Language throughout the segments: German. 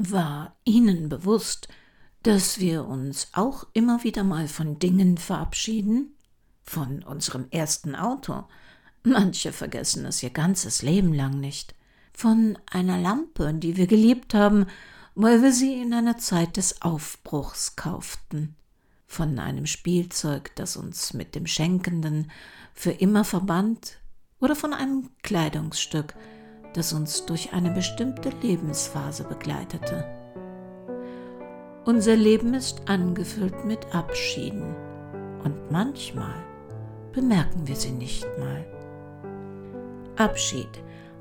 War Ihnen bewusst, dass wir uns auch immer wieder mal von Dingen verabschieden? Von unserem ersten Auto. Manche vergessen es ihr ganzes Leben lang nicht. Von einer Lampe, die wir geliebt haben, weil wir sie in einer Zeit des Aufbruchs kauften. Von einem Spielzeug, das uns mit dem Schenkenden für immer verband, oder von einem Kleidungsstück, das uns durch eine bestimmte Lebensphase begleitete. Unser Leben ist angefüllt mit Abschieden und manchmal bemerken wir sie nicht mal. Abschied,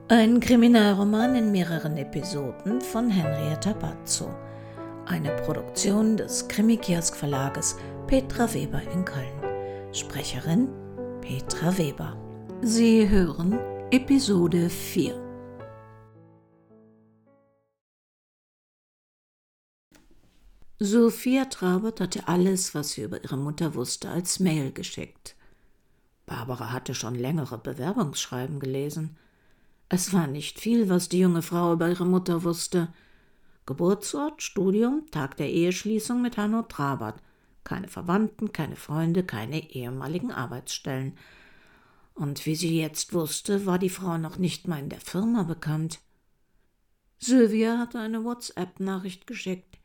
ein Kriminalroman in mehreren Episoden von Henrietta Bazzo, eine Produktion des Krimikiosk Verlages Petra Weber in Köln. Sprecherin Petra Weber. Sie hören Episode 4. Sophia Trabert hatte alles, was sie über ihre Mutter wusste, als Mail geschickt. Barbara hatte schon längere Bewerbungsschreiben gelesen. Es war nicht viel, was die junge Frau über ihre Mutter wusste. Geburtsort, Studium, Tag der Eheschließung mit Hanno Trabert. Keine Verwandten, keine Freunde, keine ehemaligen Arbeitsstellen. Und wie sie jetzt wusste, war die Frau noch nicht mal in der Firma bekannt. Sylvia hatte eine WhatsApp-Nachricht geschickt.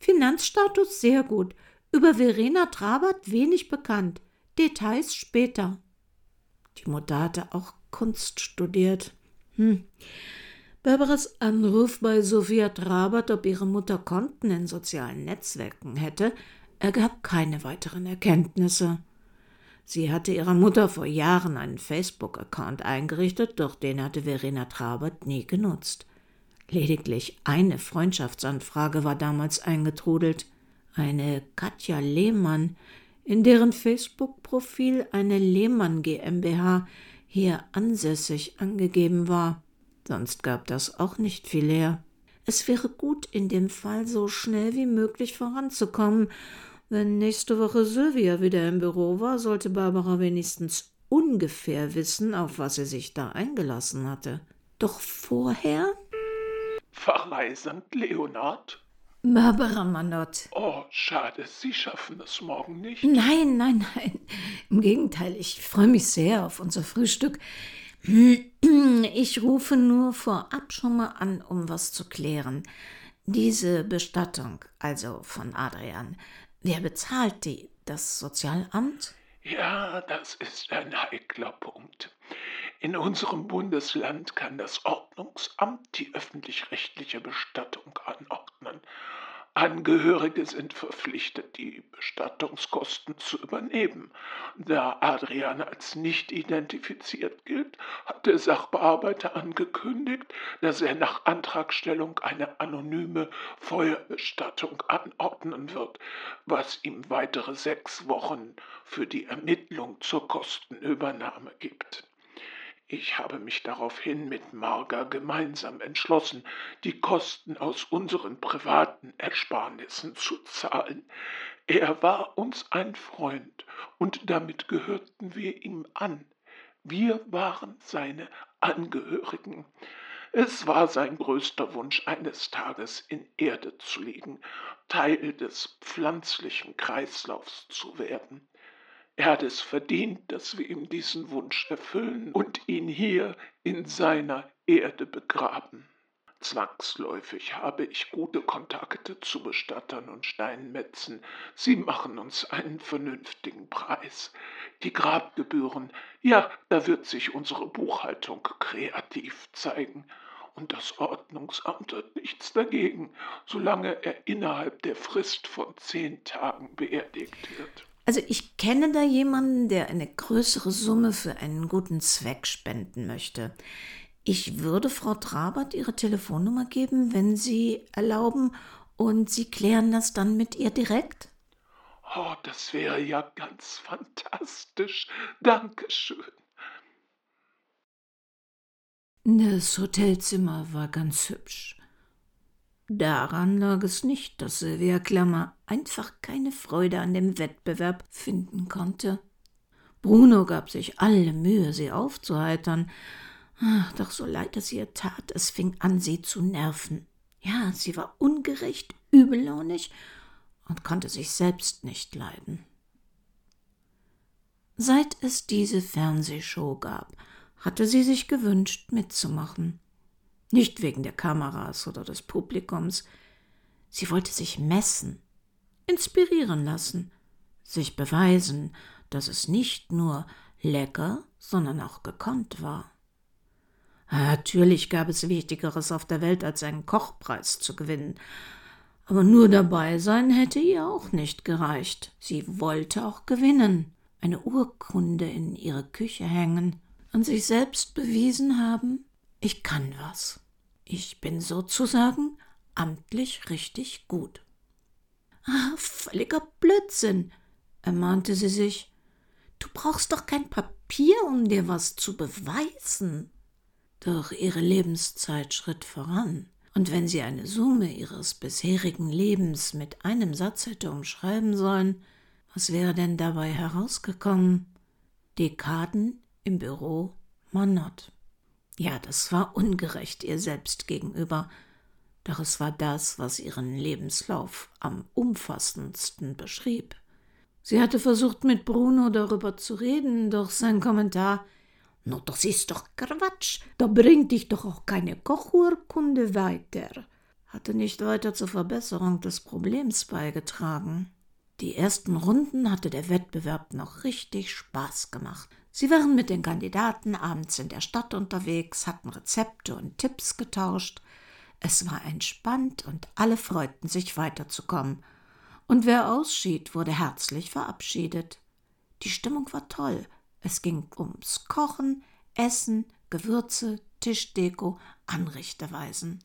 Finanzstatus sehr gut. Über Verena Trabert wenig bekannt. Details später. Die Mutter hatte auch Kunst studiert. Hm. Barbaras Anruf bei Sophia Trabert, ob ihre Mutter Konten in sozialen Netzwerken hätte, ergab keine weiteren Erkenntnisse. Sie hatte ihrer Mutter vor Jahren einen Facebook-Account eingerichtet, doch den hatte Verena Trabert nie genutzt. Lediglich eine Freundschaftsanfrage war damals eingetrudelt. Eine Katja Lehmann, in deren Facebook-Profil eine Lehmann GmbH hier ansässig angegeben war. Sonst gab das auch nicht viel her. Es wäre gut, in dem Fall so schnell wie möglich voranzukommen. Wenn nächste Woche Sylvia wieder im Büro war, sollte Barbara wenigstens ungefähr wissen, auf was sie sich da eingelassen hatte. Doch vorher verreisend, Leonard? Barbara Manott. Oh, schade, Sie schaffen es morgen nicht. Nein, nein, nein. Im Gegenteil, ich freue mich sehr auf unser Frühstück. Ich rufe nur vorab schon mal an, um was zu klären. Diese Bestattung, also von Adrian, wer bezahlt die? Das Sozialamt? Ja, das ist ein heikler Punkt. In unserem Bundesland kann das Ordnungsamt die öffentlich-rechtliche Bestattung anordnen. Angehörige sind verpflichtet, die Bestattungskosten zu übernehmen. Da Adrian als nicht identifiziert gilt, hat der Sachbearbeiter angekündigt, dass er nach Antragstellung eine anonyme Feuerbestattung anordnen wird, was ihm weitere sechs Wochen für die Ermittlung zur Kostenübernahme gibt. Ich habe mich daraufhin mit Marga gemeinsam entschlossen, die Kosten aus unseren privaten Ersparnissen zu zahlen. Er war uns ein Freund, und damit gehörten wir ihm an. Wir waren seine Angehörigen. Es war sein größter Wunsch, eines Tages in Erde zu liegen, Teil des pflanzlichen Kreislaufs zu werden. Er hat es verdient, dass wir ihm diesen Wunsch erfüllen und ihn hier in seiner Erde begraben. Zwangsläufig habe ich gute Kontakte zu Bestattern und Steinmetzen. Sie machen uns einen vernünftigen Preis. Die Grabgebühren, ja, da wird sich unsere Buchhaltung kreativ zeigen. Und das Ordnungsamt hat nichts dagegen, solange er innerhalb der Frist von zehn Tagen beerdigt wird. Also ich kenne da jemanden, der eine größere Summe für einen guten Zweck spenden möchte. Ich würde Frau Trabert Ihre Telefonnummer geben, wenn Sie erlauben, und Sie klären das dann mit ihr direkt? Oh, das wäre ja ganz fantastisch. Dankeschön. Das Hotelzimmer war ganz hübsch. Daran lag es nicht, dass Sylvia Klammer einfach keine Freude an dem Wettbewerb finden konnte. Bruno gab sich alle Mühe, sie aufzuheitern. Ach, doch so leid es ihr tat, es fing an, sie zu nerven. Ja, sie war ungerecht, übellaunig und konnte sich selbst nicht leiden. Seit es diese Fernsehshow gab, hatte sie sich gewünscht, mitzumachen. Nicht wegen der Kameras oder des Publikums. Sie wollte sich messen, inspirieren lassen, sich beweisen, dass es nicht nur lecker, sondern auch gekonnt war. Natürlich gab es Wichtigeres auf der Welt, als einen Kochpreis zu gewinnen. Aber nur dabei sein hätte ihr auch nicht gereicht. Sie wollte auch gewinnen eine Urkunde in ihre Küche hängen, an sich selbst bewiesen haben, ich kann was. Ich bin sozusagen amtlich richtig gut. Ah, völliger Blödsinn, ermahnte sie sich. Du brauchst doch kein Papier, um dir was zu beweisen. Doch ihre Lebenszeit schritt voran, und wenn sie eine Summe ihres bisherigen Lebens mit einem Satz hätte umschreiben sollen, was wäre denn dabei herausgekommen? Dekaden im Büro Monot. Ja, das war ungerecht ihr selbst gegenüber, doch es war das, was ihren Lebenslauf am umfassendsten beschrieb. Sie hatte versucht, mit Bruno darüber zu reden, doch sein Kommentar No, das ist doch Quatsch, da bringt dich doch auch keine Kochurkunde weiter, hatte nicht weiter zur Verbesserung des Problems beigetragen. Die ersten Runden hatte der Wettbewerb noch richtig Spaß gemacht. Sie waren mit den Kandidaten abends in der Stadt unterwegs, hatten Rezepte und Tipps getauscht. Es war entspannt und alle freuten sich weiterzukommen. Und wer ausschied, wurde herzlich verabschiedet. Die Stimmung war toll. Es ging ums Kochen, Essen, Gewürze, Tischdeko, Anrichteweisen.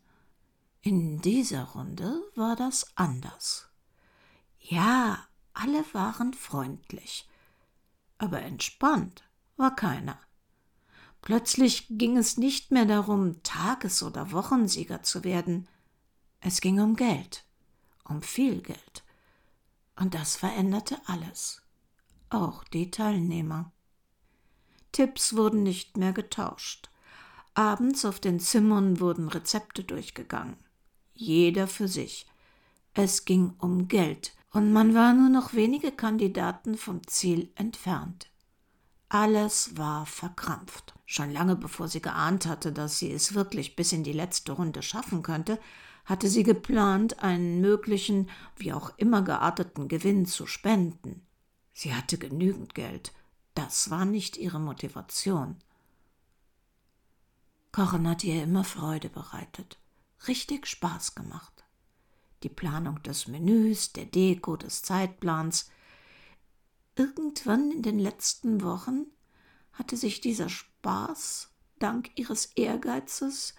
In dieser Runde war das anders. Ja, alle waren freundlich, aber entspannt war keiner. Plötzlich ging es nicht mehr darum, Tages- oder Wochensieger zu werden. Es ging um Geld, um viel Geld. Und das veränderte alles, auch die Teilnehmer. Tipps wurden nicht mehr getauscht. Abends auf den Zimmern wurden Rezepte durchgegangen. Jeder für sich. Es ging um Geld, und man war nur noch wenige Kandidaten vom Ziel entfernt. Alles war verkrampft. Schon lange bevor sie geahnt hatte, dass sie es wirklich bis in die letzte Runde schaffen könnte, hatte sie geplant, einen möglichen, wie auch immer gearteten Gewinn zu spenden. Sie hatte genügend Geld. Das war nicht ihre Motivation. Kochen hat ihr immer Freude bereitet, richtig Spaß gemacht die Planung des Menüs, der Deko, des Zeitplans. Irgendwann in den letzten Wochen hatte sich dieser Spaß dank ihres Ehrgeizes,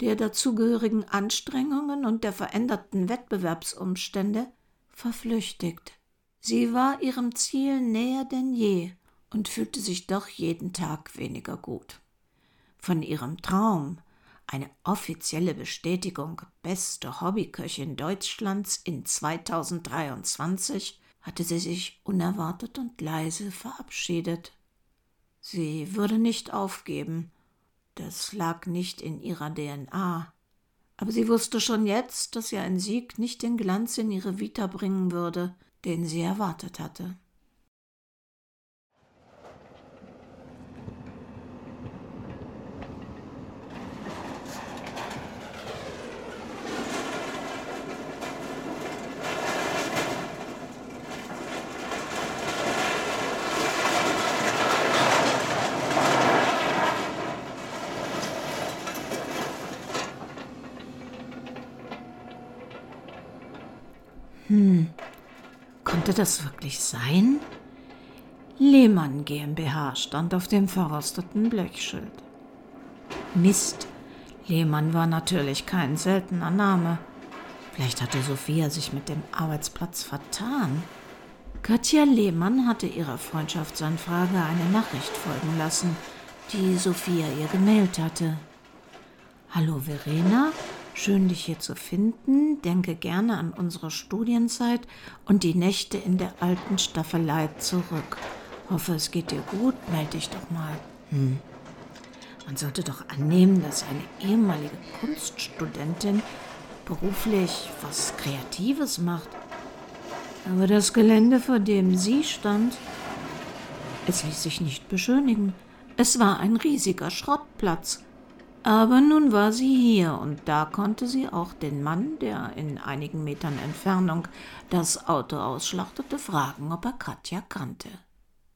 der dazugehörigen Anstrengungen und der veränderten Wettbewerbsumstände verflüchtigt. Sie war ihrem Ziel näher denn je und fühlte sich doch jeden Tag weniger gut. Von ihrem Traum, eine offizielle Bestätigung beste Hobbyköchin Deutschlands in 2023 hatte sie sich unerwartet und leise verabschiedet. Sie würde nicht aufgeben. Das lag nicht in ihrer DNA. Aber sie wusste schon jetzt, dass ihr ein Sieg nicht den Glanz in ihre Vita bringen würde, den sie erwartet hatte. Hm, konnte das wirklich sein? Lehmann GmbH stand auf dem verrosteten Blechschild. Mist, Lehmann war natürlich kein seltener Name. Vielleicht hatte Sophia sich mit dem Arbeitsplatz vertan. Katja Lehmann hatte ihrer Freundschaftsanfrage eine Nachricht folgen lassen, die Sophia ihr gemailt hatte. Hallo Verena, Schön, dich hier zu finden. Denke gerne an unsere Studienzeit und die Nächte in der alten Staffelei zurück. Hoffe, es geht dir gut. Meld dich doch mal. Hm. Man sollte doch annehmen, dass eine ehemalige Kunststudentin beruflich was Kreatives macht. Aber das Gelände, vor dem sie stand, es ließ sich nicht beschönigen. Es war ein riesiger Schrottplatz. Aber nun war sie hier und da konnte sie auch den Mann, der in einigen Metern Entfernung das Auto ausschlachtete, fragen, ob er Katja kannte.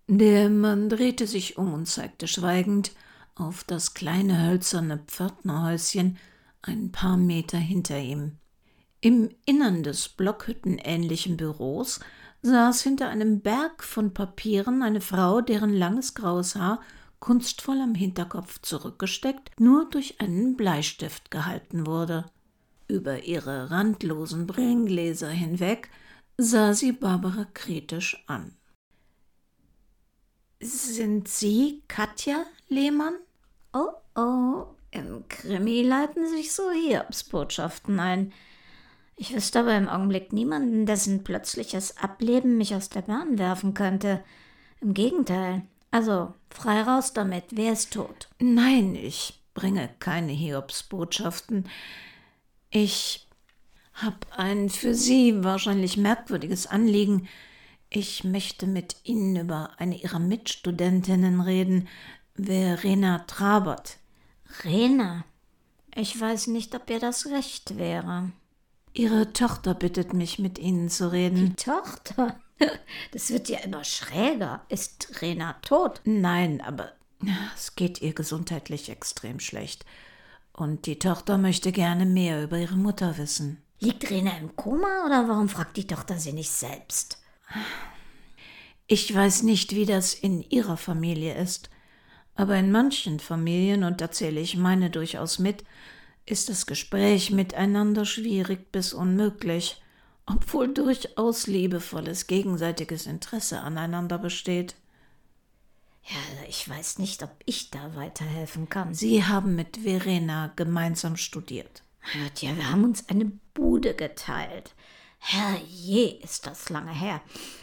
Der Mann drehte sich um und zeigte schweigend auf das kleine hölzerne Pförtnerhäuschen ein paar Meter hinter ihm. Im Innern des blockhüttenähnlichen Büros saß hinter einem Berg von Papieren eine Frau, deren langes graues Haar kunstvoll am Hinterkopf zurückgesteckt, nur durch einen Bleistift gehalten wurde. Über ihre randlosen Brillengläser hinweg sah sie Barbara kritisch an. Sind Sie Katja Lehmann? Oh, oh, im Krimi leiten sich so Hiobsbotschaften ein. Ich wüsste aber im Augenblick niemanden, dessen plötzliches Ableben mich aus der Bahn werfen könnte. Im Gegenteil. Also, frei raus damit, wer ist tot? Nein, ich bringe keine Hiobsbotschaften. Ich habe ein für Sie wahrscheinlich merkwürdiges Anliegen. Ich möchte mit Ihnen über eine Ihrer Mitstudentinnen reden, Verena Trabert. Rena, ich weiß nicht, ob ihr das recht wäre. Ihre Tochter bittet mich, mit Ihnen zu reden. Die Tochter? Das wird ja immer schräger. Ist Rena tot? Nein, aber es geht ihr gesundheitlich extrem schlecht. Und die Tochter möchte gerne mehr über ihre Mutter wissen. Liegt Rena im Koma oder warum fragt die Tochter sie nicht selbst? Ich weiß nicht, wie das in ihrer Familie ist, aber in manchen Familien, und da zähle ich meine durchaus mit, ist das Gespräch miteinander schwierig bis unmöglich obwohl durchaus liebevolles gegenseitiges Interesse aneinander besteht. Ja, ich weiß nicht, ob ich da weiterhelfen kann. Sie haben mit Verena gemeinsam studiert. Ja, wir haben uns eine Bude geteilt. Herrje, ist das lange her.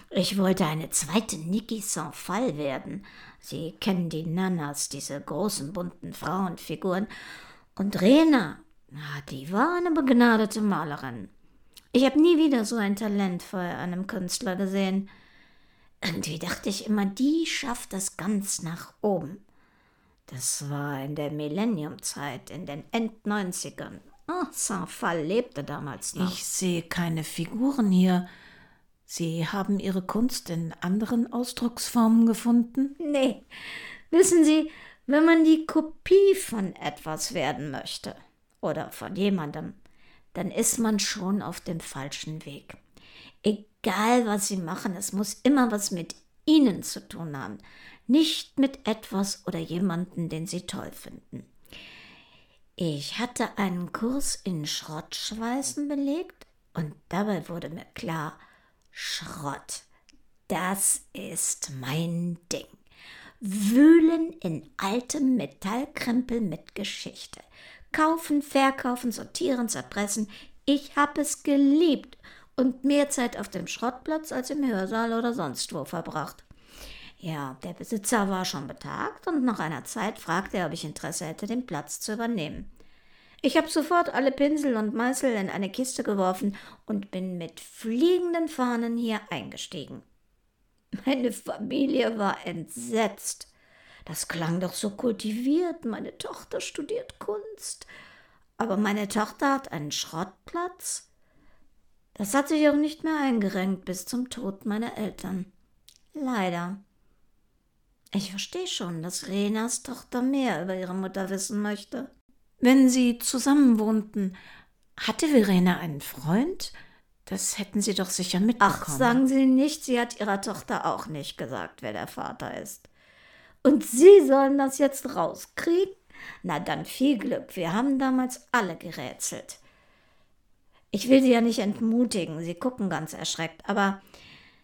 Ich wollte eine zweite Niki Saint-Fall werden. Sie kennen die Nanas, diese großen bunten Frauenfiguren. Und Rena, die war eine begnadete Malerin. Ich habe nie wieder so ein Talent vor einem Künstler gesehen. Irgendwie dachte ich immer, die schafft es ganz nach oben. Das war in der Millenniumzeit, in den End-90ern. Oh, Saint-Fall lebte damals noch. Ich sehe keine Figuren hier. Sie haben Ihre Kunst in anderen Ausdrucksformen gefunden? Nee. Wissen Sie, wenn man die Kopie von etwas werden möchte oder von jemandem, dann ist man schon auf dem falschen Weg. Egal, was Sie machen, es muss immer was mit Ihnen zu tun haben, nicht mit etwas oder jemanden, den Sie toll finden. Ich hatte einen Kurs in Schrottschweißen belegt und dabei wurde mir klar, Schrott, das ist mein Ding. Wühlen in altem Metallkrempel mit Geschichte. Kaufen, verkaufen, sortieren, zerpressen. Ich habe es geliebt und mehr Zeit auf dem Schrottplatz als im Hörsaal oder sonst wo verbracht. Ja, der Besitzer war schon betagt und nach einer Zeit fragte er, ob ich Interesse hätte, den Platz zu übernehmen. Ich habe sofort alle Pinsel und Meißel in eine Kiste geworfen und bin mit fliegenden Fahnen hier eingestiegen. Meine Familie war entsetzt. Das klang doch so kultiviert. Meine Tochter studiert Kunst. Aber meine Tochter hat einen Schrottplatz. Das hat sich auch nicht mehr eingerenkt bis zum Tod meiner Eltern. Leider. Ich verstehe schon, dass Renas Tochter mehr über ihre Mutter wissen möchte. Wenn sie zusammen wohnten, hatte Verena einen Freund? Das hätten Sie doch sicher mitbekommen. Ach, sagen Sie nicht, sie hat ihrer Tochter auch nicht gesagt, wer der Vater ist. Und Sie sollen das jetzt rauskriegen? Na dann viel Glück, wir haben damals alle gerätselt. Ich will Sie ja nicht entmutigen, Sie gucken ganz erschreckt, aber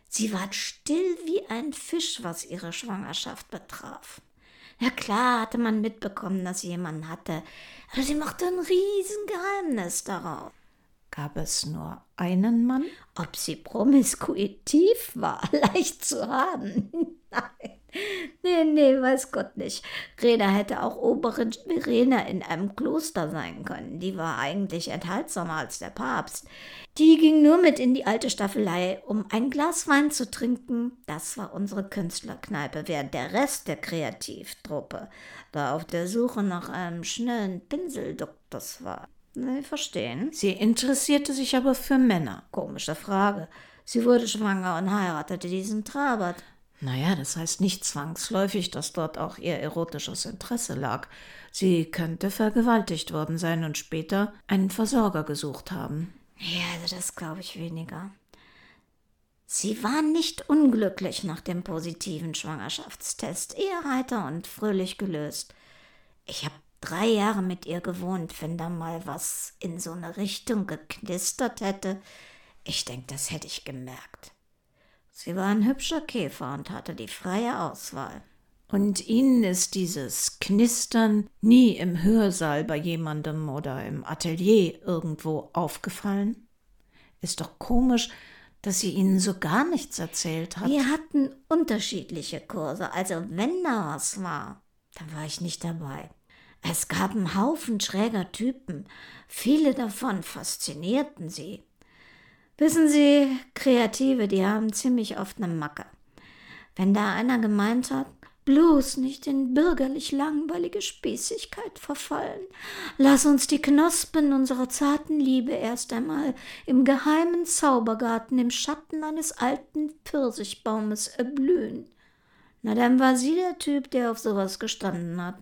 sie war still wie ein Fisch, was ihre Schwangerschaft betraf. Ja klar hatte man mitbekommen, dass sie jemanden hatte, aber sie machte ein Riesengeheimnis darauf. Gab es nur einen Mann? Ob sie promiskuitiv war, leicht zu haben. Nein. nee, nee, weiß Gott nicht. Rena hätte auch Oberin Verena in einem Kloster sein können. Die war eigentlich enthaltsamer als der Papst. Die ging nur mit in die alte Staffelei, um ein Glas Wein zu trinken. Das war unsere Künstlerkneipe, während der Rest der Kreativtruppe da auf der Suche nach einem schnellen Pinselduktус war. Sie verstehen? Sie interessierte sich aber für Männer. Komische Frage. Sie wurde schwanger und heiratete diesen Trabert. Naja, das heißt nicht zwangsläufig, dass dort auch ihr erotisches Interesse lag. Sie könnte vergewaltigt worden sein und später einen Versorger gesucht haben. Ja, also das glaube ich weniger. Sie war nicht unglücklich nach dem positiven Schwangerschaftstest, eher heiter und fröhlich gelöst. Ich habe drei Jahre mit ihr gewohnt, wenn da mal was in so eine Richtung geknistert hätte. Ich denke, das hätte ich gemerkt. Sie war ein hübscher Käfer und hatte die freie Auswahl. Und Ihnen ist dieses Knistern nie im Hörsaal bei jemandem oder im Atelier irgendwo aufgefallen? Ist doch komisch, dass sie Ihnen so gar nichts erzählt hat. Wir hatten unterschiedliche Kurse, also wenn da was war, dann war ich nicht dabei. Es gab einen Haufen schräger Typen. Viele davon faszinierten sie. Wissen Sie, Kreative, die haben ziemlich oft eine Macke. Wenn da einer gemeint hat, bloß nicht in bürgerlich langweilige Spießigkeit verfallen. Lass uns die Knospen unserer zarten Liebe erst einmal im geheimen Zaubergarten im Schatten eines alten Pfirsichbaumes erblühen. Na, dann war sie der Typ, der auf sowas gestanden hat.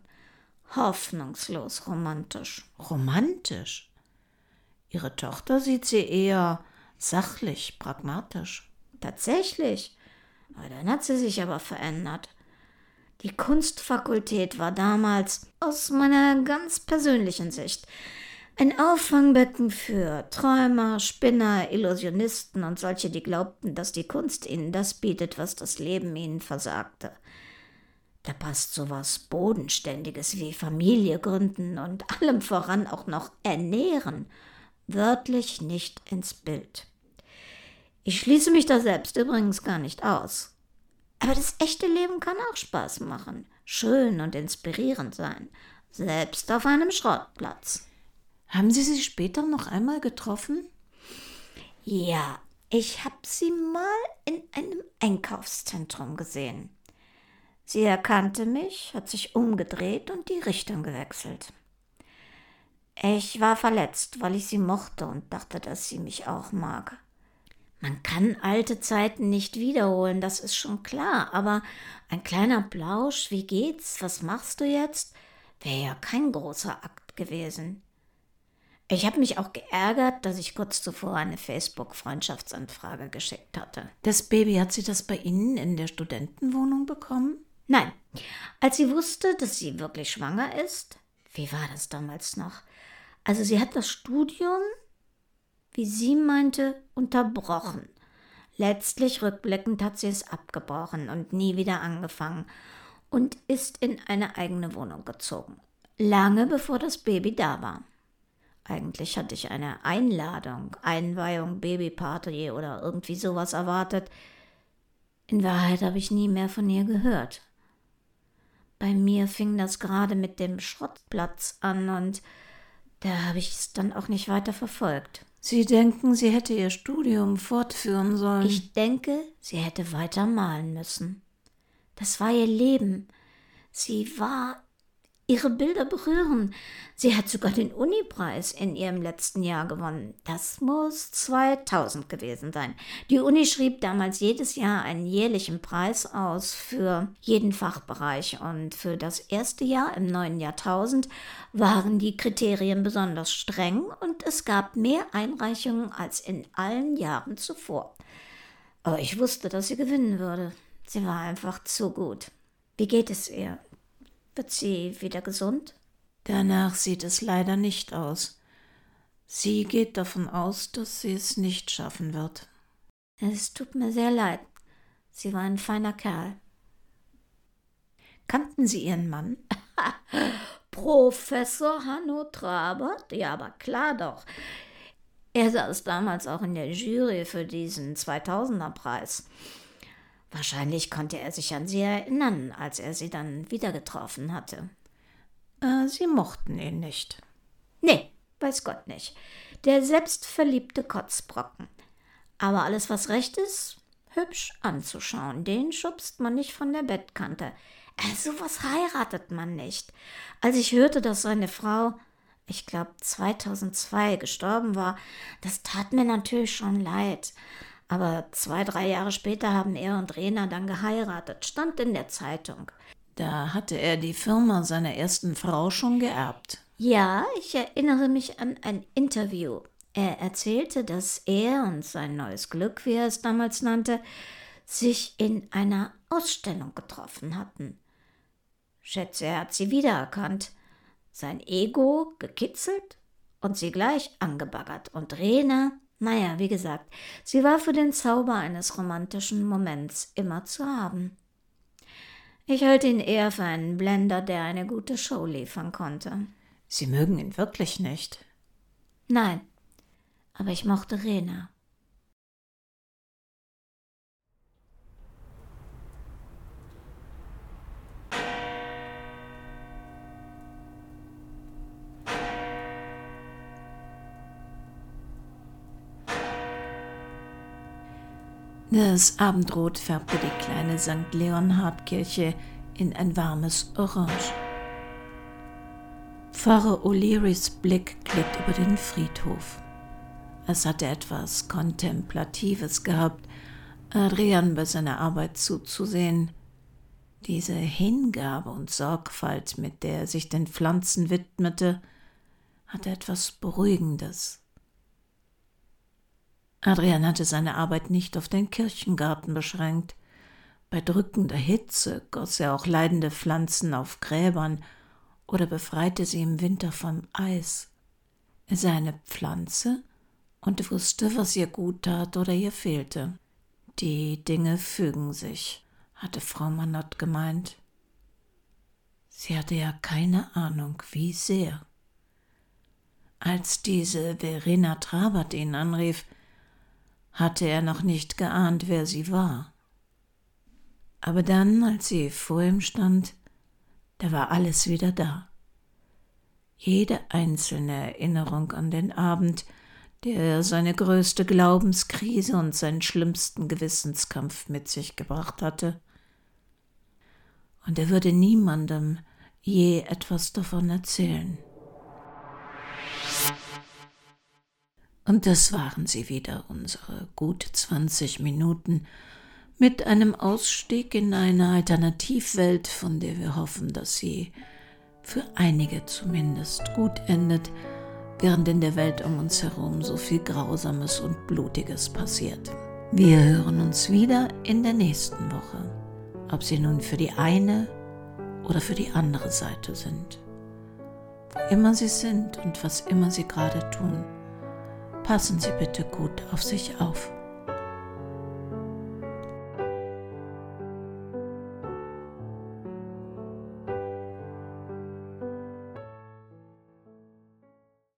Hoffnungslos romantisch. Romantisch? Ihre Tochter sieht sie eher sachlich, pragmatisch. Tatsächlich. Dann hat sie sich aber verändert. Die Kunstfakultät war damals, aus meiner ganz persönlichen Sicht, ein Auffangbecken für Träumer, Spinner, Illusionisten und solche, die glaubten, dass die Kunst ihnen das bietet, was das Leben ihnen versagte. Da passt sowas Bodenständiges wie Familie gründen und allem voran auch noch ernähren wörtlich nicht ins Bild. Ich schließe mich da selbst übrigens gar nicht aus. Aber das echte Leben kann auch Spaß machen, schön und inspirierend sein, selbst auf einem Schrottplatz. Haben Sie sie später noch einmal getroffen? Ja, ich habe sie mal in einem Einkaufszentrum gesehen. Sie erkannte mich, hat sich umgedreht und die Richtung gewechselt. Ich war verletzt, weil ich sie mochte und dachte, dass sie mich auch mag. Man kann alte Zeiten nicht wiederholen, das ist schon klar, aber ein kleiner Plausch, wie geht's, was machst du jetzt, wäre ja kein großer Akt gewesen. Ich habe mich auch geärgert, dass ich kurz zuvor eine Facebook-Freundschaftsanfrage geschickt hatte. Das Baby hat sie das bei Ihnen in der Studentenwohnung bekommen? Nein. Als sie wusste, dass sie wirklich schwanger ist, wie war das damals noch? Also sie hat das Studium wie sie meinte, unterbrochen. Letztlich rückblickend hat sie es abgebrochen und nie wieder angefangen und ist in eine eigene Wohnung gezogen. Lange bevor das Baby da war. Eigentlich hatte ich eine Einladung, Einweihung, Babyparty oder irgendwie sowas erwartet. In Wahrheit habe ich nie mehr von ihr gehört. Bei mir fing das gerade mit dem Schrottplatz an und da habe ich es dann auch nicht weiter verfolgt. Sie denken, sie hätte ihr Studium fortführen sollen. Ich denke, sie hätte weiter malen müssen. Das war ihr Leben. Sie war ihre Bilder berühren. Sie hat sogar den Uni-Preis in ihrem letzten Jahr gewonnen. Das muss 2000 gewesen sein. Die Uni schrieb damals jedes Jahr einen jährlichen Preis aus für jeden Fachbereich und für das erste Jahr im neuen Jahrtausend waren die Kriterien besonders streng und es gab mehr Einreichungen als in allen Jahren zuvor. Aber ich wusste, dass sie gewinnen würde. Sie war einfach zu gut. Wie geht es ihr? Wird sie wieder gesund? Danach sieht es leider nicht aus. Sie geht davon aus, dass sie es nicht schaffen wird. Es tut mir sehr leid. Sie war ein feiner Kerl. Kannten Sie Ihren Mann? Professor Hanno Trabert? Ja, aber klar doch. Er saß damals auch in der Jury für diesen 2000er Preis. Wahrscheinlich konnte er sich an sie erinnern, als er sie dann wieder getroffen hatte. Äh, sie mochten ihn nicht. Nee, weiß Gott nicht. Der selbstverliebte Kotzbrocken. Aber alles, was recht ist, hübsch anzuschauen, den schubst man nicht von der Bettkante. Äh, sowas heiratet man nicht. Als ich hörte, dass seine Frau, ich glaube 2002, gestorben war, das tat mir natürlich schon leid. Aber zwei, drei Jahre später haben er und Rena dann geheiratet, stand in der Zeitung. Da hatte er die Firma seiner ersten Frau schon geerbt. Ja, ich erinnere mich an ein Interview. Er erzählte, dass er und sein neues Glück, wie er es damals nannte, sich in einer Ausstellung getroffen hatten. Schätze, er hat sie wiedererkannt, sein Ego gekitzelt und sie gleich angebaggert. Und Rena, naja, wie gesagt, sie war für den Zauber eines romantischen Moments immer zu haben. Ich halte ihn eher für einen Blender, der eine gute Show liefern konnte. Sie mögen ihn wirklich nicht. Nein, aber ich mochte Rena. Das Abendrot färbte die kleine St. Leonhard-Kirche in ein warmes Orange. Pfarrer O'Learys Blick glitt über den Friedhof. Es hatte etwas Kontemplatives gehabt, Adrian bei seiner Arbeit zuzusehen. Diese Hingabe und Sorgfalt, mit der er sich den Pflanzen widmete, hatte etwas Beruhigendes. Adrian hatte seine Arbeit nicht auf den Kirchengarten beschränkt. Bei drückender Hitze goss er auch leidende Pflanzen auf Gräbern oder befreite sie im Winter vom Eis. Er sah eine Pflanze und wusste, was ihr gut tat oder ihr fehlte. Die Dinge fügen sich, hatte Frau Manott gemeint. Sie hatte ja keine Ahnung, wie sehr. Als diese Verena Trabert ihn anrief, hatte er noch nicht geahnt, wer sie war. Aber dann, als sie vor ihm stand, da war alles wieder da. Jede einzelne Erinnerung an den Abend, der seine größte Glaubenskrise und seinen schlimmsten Gewissenskampf mit sich gebracht hatte. Und er würde niemandem je etwas davon erzählen. Und das waren sie wieder, unsere gut 20 Minuten, mit einem Ausstieg in eine Alternativwelt, von der wir hoffen, dass sie für einige zumindest gut endet, während in der Welt um uns herum so viel Grausames und Blutiges passiert. Wir hören uns wieder in der nächsten Woche, ob sie nun für die eine oder für die andere Seite sind. Wo immer sie sind und was immer sie gerade tun passen Sie bitte gut auf sich auf.